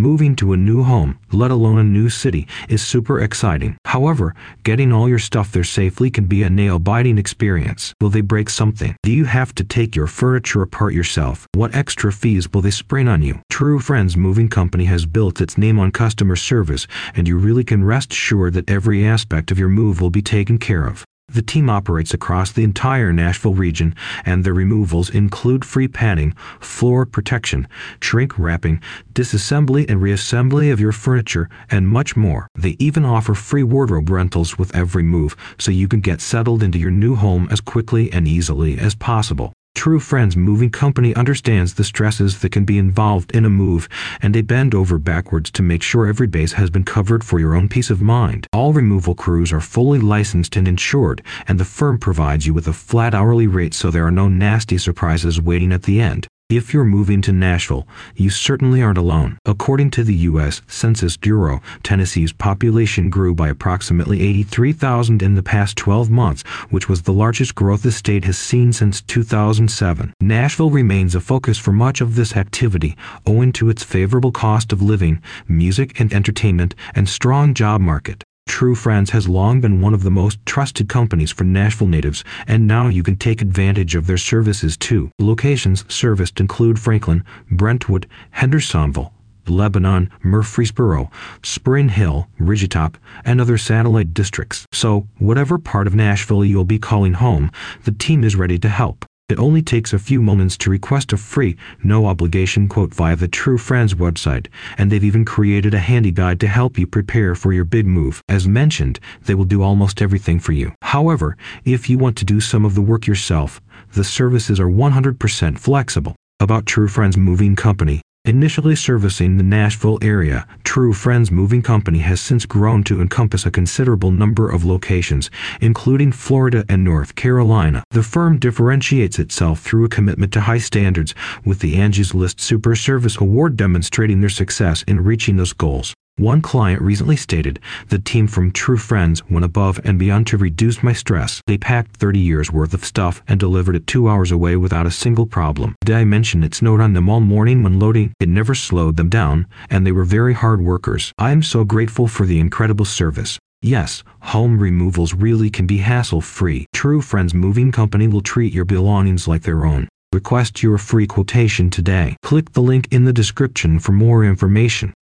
Moving to a new home, let alone a new city, is super exciting. However, getting all your stuff there safely can be a nail biting experience. Will they break something? Do you have to take your furniture apart yourself? What extra fees will they spring on you? True Friends Moving Company has built its name on customer service, and you really can rest assured that every aspect of your move will be taken care of. The team operates across the entire Nashville region, and their removals include free padding, floor protection, shrink wrapping, disassembly and reassembly of your furniture, and much more. They even offer free wardrobe rentals with every move, so you can get settled into your new home as quickly and easily as possible. True Friends Moving Company understands the stresses that can be involved in a move, and they bend over backwards to make sure every base has been covered for your own peace of mind. All removal crews are fully licensed and insured, and the firm provides you with a flat hourly rate so there are no nasty surprises waiting at the end. If you're moving to Nashville, you certainly aren't alone. According to the U.S. Census Bureau, Tennessee's population grew by approximately 83,000 in the past 12 months, which was the largest growth the state has seen since 2007. Nashville remains a focus for much of this activity, owing to its favorable cost of living, music and entertainment, and strong job market. True Friends has long been one of the most trusted companies for Nashville natives, and now you can take advantage of their services too. Locations serviced include Franklin, Brentwood, Hendersonville, Lebanon, Murfreesboro, Spring Hill, Ridgetop, and other satellite districts. So, whatever part of Nashville you'll be calling home, the team is ready to help. It only takes a few moments to request a free, no obligation quote via the True Friends website, and they've even created a handy guide to help you prepare for your big move. As mentioned, they will do almost everything for you. However, if you want to do some of the work yourself, the services are 100% flexible. About True Friends Moving Company, Initially servicing the Nashville area, True Friends Moving Company has since grown to encompass a considerable number of locations, including Florida and North Carolina. The firm differentiates itself through a commitment to high standards, with the Angie's List Super Service Award demonstrating their success in reaching those goals. One client recently stated, the team from True Friends went above and beyond to reduce my stress. They packed 30 years worth of stuff and delivered it two hours away without a single problem. Did I mention it snowed on them all morning when loading? It never slowed them down, and they were very hard workers. I am so grateful for the incredible service. Yes, home removals really can be hassle free. True Friends Moving Company will treat your belongings like their own. Request your free quotation today. Click the link in the description for more information.